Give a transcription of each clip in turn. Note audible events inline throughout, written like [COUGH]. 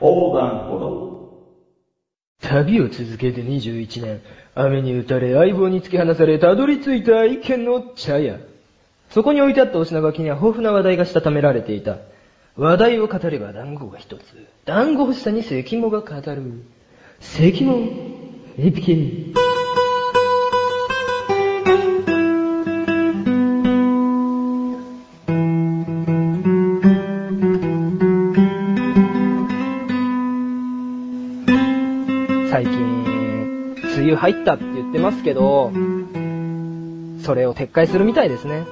横断歩道。旅を続けて21年、雨に打たれ相棒に突き放されたどり着いた一軒の茶屋。そこに置いてあったお品書きには豊富な話題がしたためられていた。話題を語れば団子が一つ。団子欲しさに関もが語る。関も、一匹。入ったって言ってますけど、それを撤回するみたいですね。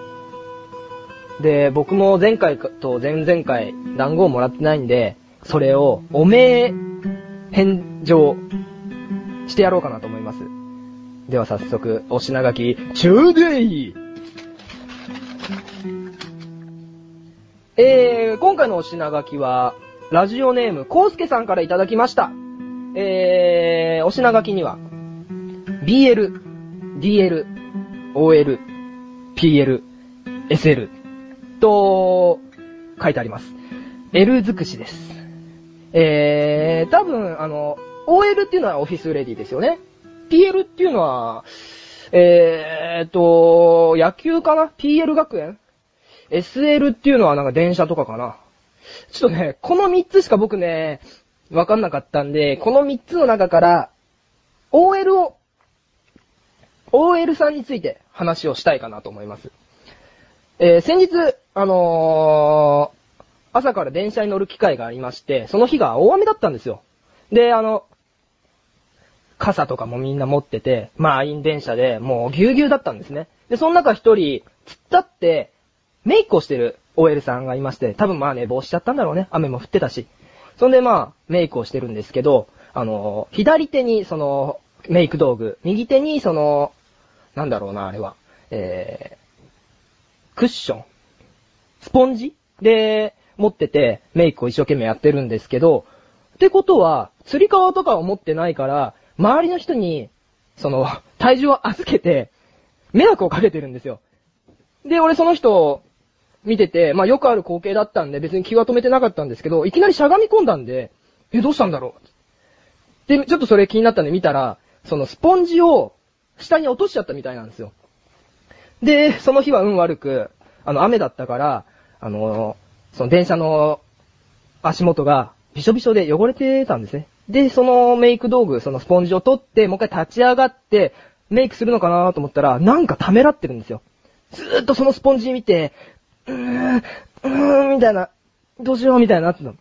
で、僕も前回と前々回団子をもらってないんで、それをお名返上してやろうかなと思います。では早速、お品書き、ちょうでいえー、今回のお品書きは、ラジオネーム、コウスケさんからいただきました。えー、お品書きには、BL、DL、OL、PL、SL と書いてあります。L 尽くしです。えー、多分、あの、OL っていうのはオフィスレディですよね。PL っていうのは、えーと、野球かな ?PL 学園 ?SL っていうのはなんか電車とかかなちょっとね、この3つしか僕ね、わかんなかったんで、この3つの中から、OL を、OL さんについて話をしたいかなと思います。えー、先日、あのー朝から電車に乗る機会がありまして、その日が大雨だったんですよ。で、あの、傘とかもみんな持ってて、満員電車でもうぎゅうぎゅうだったんですね。で、その中一人、突っ立って、メイクをしてる OL さんがいまして、多分まあ寝坊しちゃったんだろうね。雨も降ってたし。そんでまあ、メイクをしてるんですけど、あの、左手にその、メイク道具、右手にその、なんだろうな、あれは、えー、クッション。スポンジ？で、持ってて、メイクを一生懸命やってるんですけど、ってことは、釣り革とかを持ってないから、周りの人に、その、[LAUGHS] 体重を預けて、迷惑をかけてるんですよ。で、俺その人を見てて、まあよくある光景だったんで別に気は止めてなかったんですけど、いきなりしゃがみ込んだんで、え、どうしたんだろう？で、ちょっとそれ気になったんで見たら、そのスポンジを下に落としちゃったみたいなんですよ。で、その日は運悪く、あの、雨だったから、あの、その電車の足元がびしょびしょで汚れてたんですね。で、そのメイク道具、そのスポンジを取って、もう一回立ち上がって、メイクするのかなと思ったら、なんかためらってるんですよ。ずーっとそのスポンジ見て、うーん、うーん、みたいな、どうしようみたいなってたの。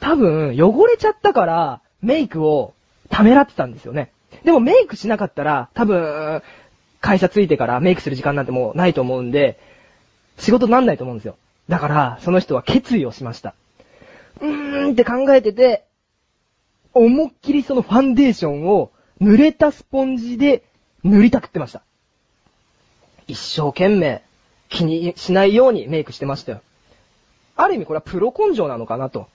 多分、汚れちゃったから、メイクをためらってたんですよね。でもメイクしなかったら、多分、会社着いてからメイクする時間なんてもうないと思うんで、仕事なんないと思うんですよ。だから、その人は決意をしました。うーんって考えてて、思いっきりそのファンデーションを濡れたスポンジで塗りたくってました。一生懸命気にしないようにメイクしてましたよ。ある意味これはプロ根性なのかなと。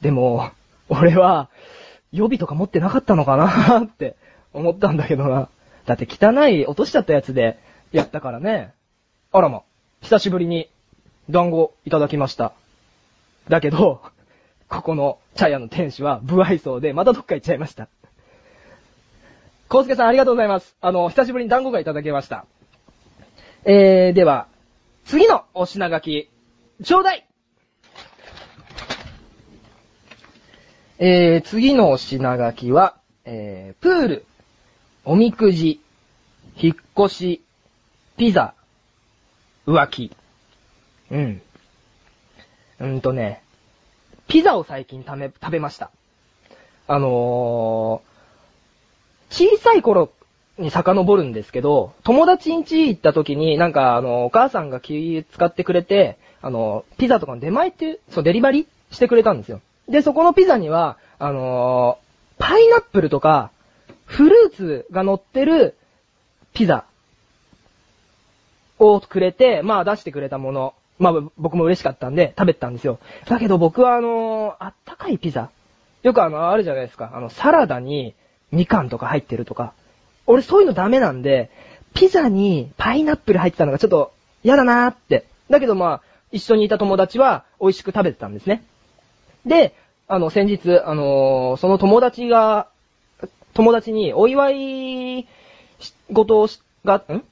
でも、俺は予備とか持ってなかったのかなって思ったんだけどな。だって汚い落としちゃったやつでやったからね。あらま、久しぶりに団子いただきました。だけど、ここの茶屋の店主は不愛想でまたどっか行っちゃいました。コウスケさんありがとうございます。あの、久しぶりに団子がいただけました。えー、では、次のお品書き、ちょうだいえー、次の品書きは、えー、プール、おみくじ、引っ越し、ピザ、浮気。うん。うんとね、ピザを最近ため、食べました。あのー、小さい頃に遡るんですけど、友達ん家行った時に、なんかあの、お母さんが気使ってくれて、あの、ピザとかの出前っていう、そう、デリバリーしてくれたんですよ。で、そこのピザには、あのー、パイナップルとか、フルーツが乗ってるピザをくれて、まあ出してくれたもの。まあ僕も嬉しかったんで食べたんですよ。だけど僕はあのーあったかいピザ。よくあの、あるじゃないですか。あの、サラダにみかんとか入ってるとか。俺そういうのダメなんで、ピザにパイナップル入ってたのがちょっと嫌だなーって。だけどまあ、一緒にいた友達は美味しく食べてたんですね。で、あの、先日、あのーその友達が、友達にお祝いし事をしが、ん？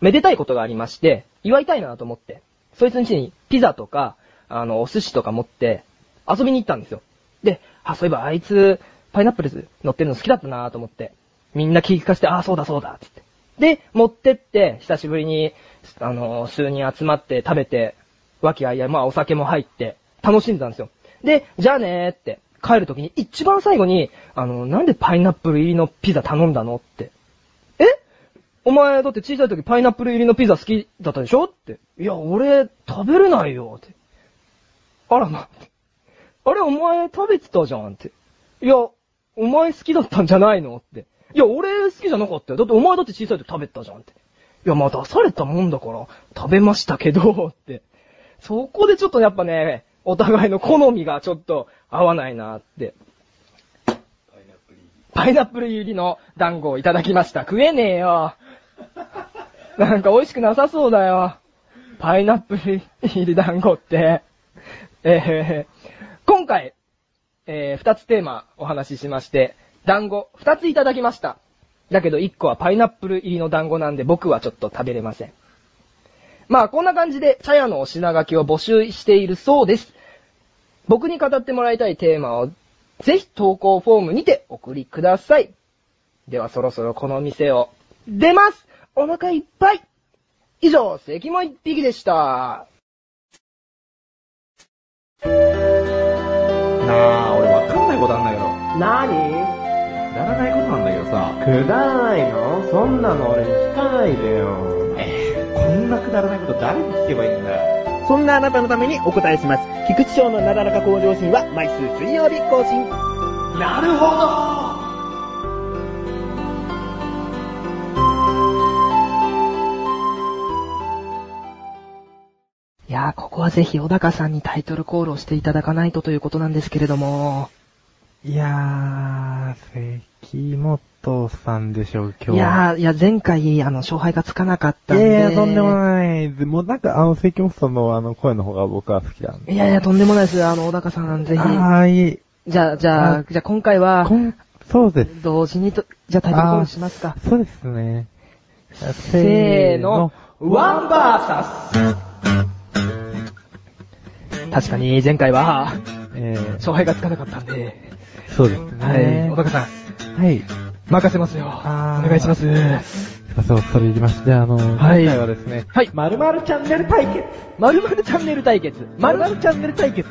めでたいことがありまして、祝いたいなと思って、そいつの家にピザとか、あの、お寿司とか持って遊びに行ったんですよ。で、あ、そういえばあいつ、パイナップルズ乗ってるの好きだったなと思って、みんな聞かせて、あ、そうだそうだ、つって。で、持ってって、久しぶりに、あの、数人集まって食べて、和気あいあい、まあお酒も入って、楽しんでたんですよ。で、じゃあねーって、帰るときに一番最後に、あの、なんでパイナップル入りのピザ頼んだのって。え？お前、だって小さい時パイナップル入りのピザ好きだったでしょって。いや、俺、食べれないよ、って。あらま、あれ、お前食べてたじゃん、って。いや、お前好きだったんじゃないのって。いや、俺好きじゃなかったよ。だってお前だって小さい時食べたじゃんって。いや、まあ出されたもんだから、食べましたけど、って。そこでちょっとやっぱね、お互いの好みがちょっと合わないなって。パイナップル入りの団子をいただきました。食えねえよ。[LAUGHS] なんか美味しくなさそうだよ。パイナップル入り団子って。えー、今回、えー、二つテーマお話ししまして、団子二ついただきました。だけど一個はパイナップル入りの団子なんで僕はちょっと食べれません。まあこんな感じで茶屋のお品書きを募集しているそうです。僕に語ってもらいたいテーマをぜひ投稿フォームにて送りください。ではそろそろこの店を出ますお腹いっぱい以上、関も一匹でした。なあ、俺わかんないことあんだけど。なにくだらないことなんだけどさ。くだらないの？そんなの俺に聞かないでよ。えー、こんなくだらないこと誰に聞けばいいんだよ。そんなあなたのためにお答えします。菊池賞のなだらか向上心は毎週水曜日更新。なるほどいやー、ここはぜひ小高さんにタイトルコールをしていただかないとということなんですけれども。いやー、関本さんでしょう、今日いやー、いや、前回、あの、勝敗がつかなかったんで。いやいや、とんでもない。もうなんか、あの、関本さんのあの、声の方が僕は好きなんで。いやいや、とんでもないです。あの、小高さん、ぜひ。あー、いい。じゃあ、じゃあ、じゃあ今回はそうです。同時にと、じゃあタイトルコールしますか。そうですね。せーの、ワンバーサス確かに、前回は、えー、勝敗がつかなかったんで、そうですはい、ね。小高さん、はい。任せますよ。あーお願いします。そう、それ言いまして、あの、はい今回はですね、はい。〇〇チャンネル対決まるまるチャンネル対決。まるまるチャンネル対決。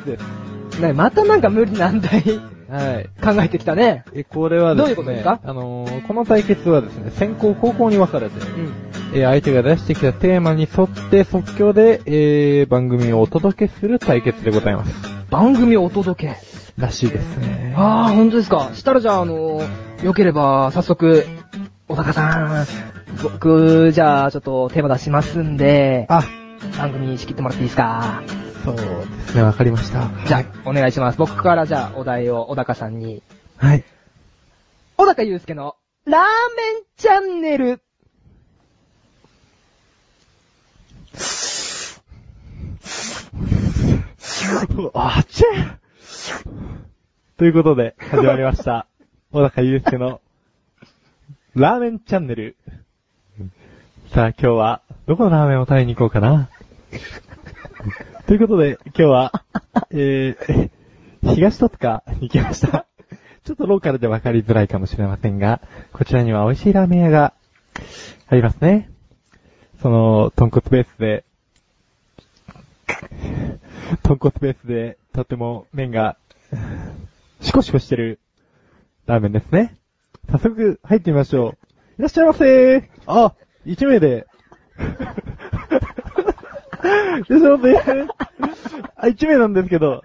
ね、またなんか無理難題はい。考えてきたね。え、これはですね、どういうことですか？あのーこの対決はですね、先行後攻に分かれて、うん。えー相手が出してきたテーマに沿って即興で、えー番組をお届けする対決でございます。番組をお届け。らしいですね。あー、本当ですか。したらじゃあ、あのー、よければ、早速、小高さん、僕、じゃあ、ちょっとテーマ出しますんで、あ、番組仕切ってもらっていいですか？そうですね、わかりました。じゃあ、お願いします。僕からじゃあ、お題を小高さんに。はい。小高祐介の、ラーメンチャンネル。あち？ゃということで、始まりました。[LAUGHS] 小高祐介の、ラーメンチャンネル。さあ、今日は、どこのラーメンを食べに行こうかな。ということで、今日は、えー、東戸塚に来ました。ちょっとローカルで分かりづらいかもしれませんが、こちらには美味しいラーメン屋がありますね。その、豚骨ベースで、豚骨ベースで、とても麺が、シコシコしてるラーメンですね。早速、入ってみましょう。いらっしゃいませー。あ、一名で。いらっしゃいませー。あ、一名なんですけど。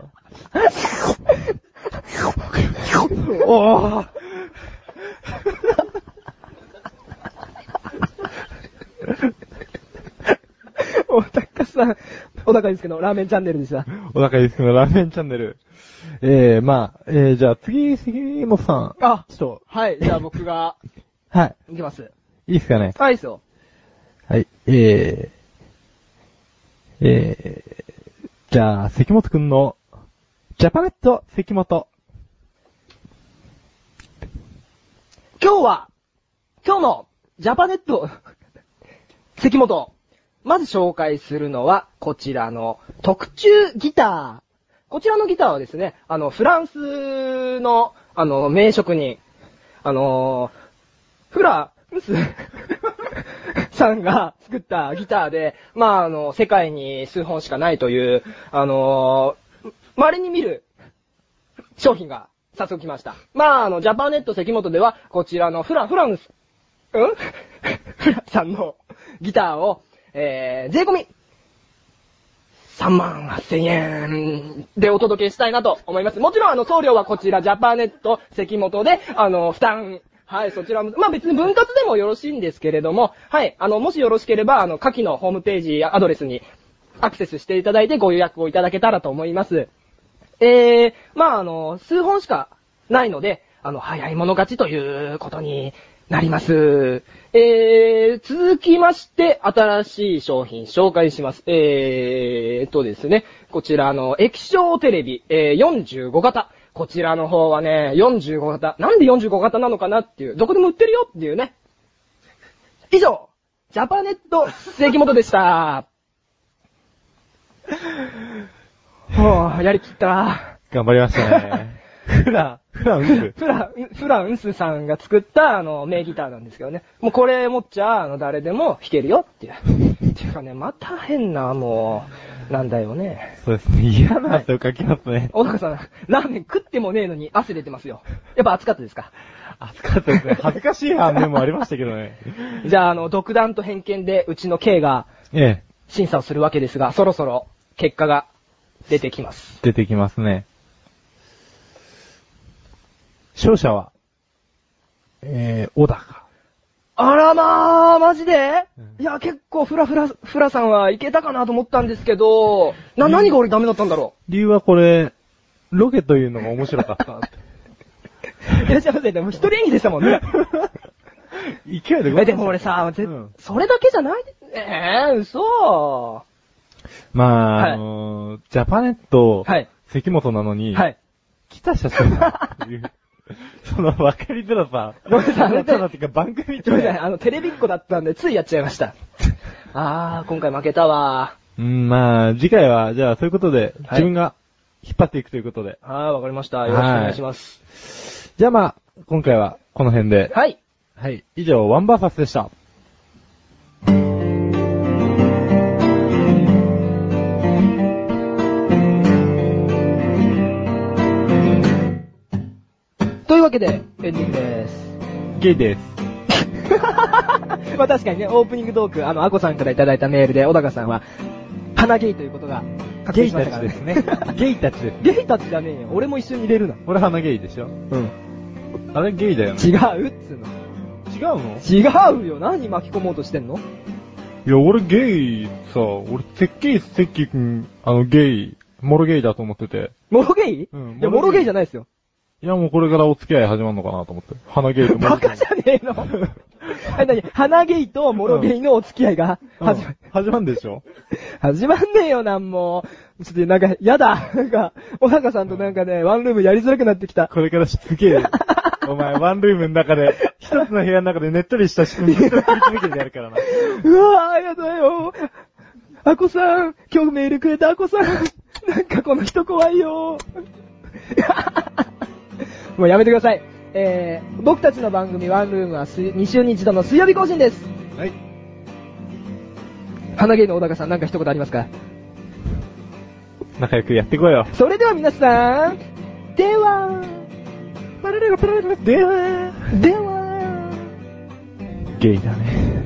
おー。小高さん、お腹いすけのラーメンチャンネルでした。お腹いすけのラーメンチャンネル。えー、まあ、えー、じゃあ次、杉本さん。あ、ちょっと。はい、じゃあ僕が。[LAUGHS] はい。いきます。いいっすかね。はい、いいすよ。はい、えー、えー、じゃあ、関本くんの、ジャパネット関本。今日は、今日の、ジャパネット、関本、まず紹介するのは、こちらの特注ギター。こちらのギターはですね、あの、フランスの、あの、名職人、あのフランス [LAUGHS] さんが作ったギターで、まあ、あの、世界に数本しかないという、あの稀に見る商品が早速来ました。まあ、あの、ジャパネット関本では、こちらのフラ、フランス、うん？[LAUGHS] フラさんのギターを、えー、税込み、3万8000円。でお届けしたいなと思います。もちろんあの送料はこちらジャパネット関本で、あの、負担、はい、そちらも、まあ別に分割でもよろしいんですけれども、はい、あの、もしよろしければ、あの、下記のホームページやアドレスにアクセスしていただいてご予約をいただけたらと思います。えー、まああの、数本しかないので、あの、早い者勝ちということになります。えー、続きまして、新しい商品紹介します。えーとですね、こちらの液晶テレビ、えー、45型。こちらの方はね、45型。なんで45型なのかなっていう、どこでも売ってるよっていうね。以上、ジャパネット関本でした。[LAUGHS] もう、やりきった。頑張りましたね。フラ、フランス。[LAUGHS] フラ、フランスさんが作った、あの、名ギターなんですけどね。もうこれ持っちゃ、あの、誰でも弾けるよっていう。[LAUGHS] っていうかね、また変な、もう、なんだよね。そうですね。嫌な汗をかきますね。小高さん、ラーメン食ってもねえのに汗出てますよ。やっぱ暑かったですか？暑かったですね。恥ずかしい反面もありましたけどね。[LAUGHS] じゃあ、あの、独断と偏見で、うちの K がええ、審査をするわけですが、そろそろ結果が出てきます。出てきますね。勝者は、えー、小高。あらまあ、マジで？うんいや、結構フラフラ、フラさんはいけたかなと思ったんですけど、な、何が俺ダメだったんだろ理由はこれ、ロケというのが面白かった。う [LAUGHS] いらっしゃいませ。でも一人演技でしたもんね。勢いでえ、でも俺さ、ぜうんそれだけじゃない？えー、嘘。まあ、はいあのージャパネット、はい。関本なのに、はい。来た写真だっていう、[LAUGHS] [LAUGHS] その分かりづらさ。ごめんなさいあなたのっていうか番組すいません、で。あの、テレビっ子だったんで、ついやっちゃいました。[LAUGHS] あー、今回負けたわうん、まあ、次回は、じゃあそういうことで、はい自分が引っ張っていくということで。ー。あー、わかりました。よろしくお願いします。じゃあまあ、今回はこの辺で。はい。はい。以上、ワンバーサスでした。いうわけで、エンディングです。ゲイです。[LAUGHS] まあ確かにね、オープニングトーク、あの、アコさんからいただいたメールで、小高さんは、花ゲイということが確ゲイ定したましたからちですね。ゲイたちです。ゲイたちじゃねえよ。俺も一緒に入れるな。俺花ゲイでしょ？うん。あれゲイだよね。違うっつうの。違うの？違うよ。何巻き込もうとしてんの？いや、俺ゲイさ、俺、設計士関君、あのゲイ、モロゲイだと思ってて。モロゲイ？うんいや、モロゲイじゃないですよ。いや、もうこれからお付き合い始まるのかなと思って。花ゲイとモロゲイ。バカじゃねえの。[LAUGHS] あ、なに、花ゲイとモロゲイのお付き合いが始ま、うん始まるんでしょ？始まんねえよ、なんも。ちょっとなんか、やだ。なんか、小高さんとなんかね、ワンルームやりづらくなってきた。これからしつけえ。お前、ワンルームの中で、一つの部屋の中でねっとりした仕組みずっと繰り続けてやるからな。うわぁ、やだよ。アコさん、今日メールくれたアコさん。なんかこの人怖いよ。もうやめてください。えー、僕たちの番組ワンルームはす2週に一度の水曜日更新です。はい。花芸の小高さんなんか一言ありますか？仲良くやってこいよ。それでは皆さん、では、パラレラパラレラでは、では、ゲイだね。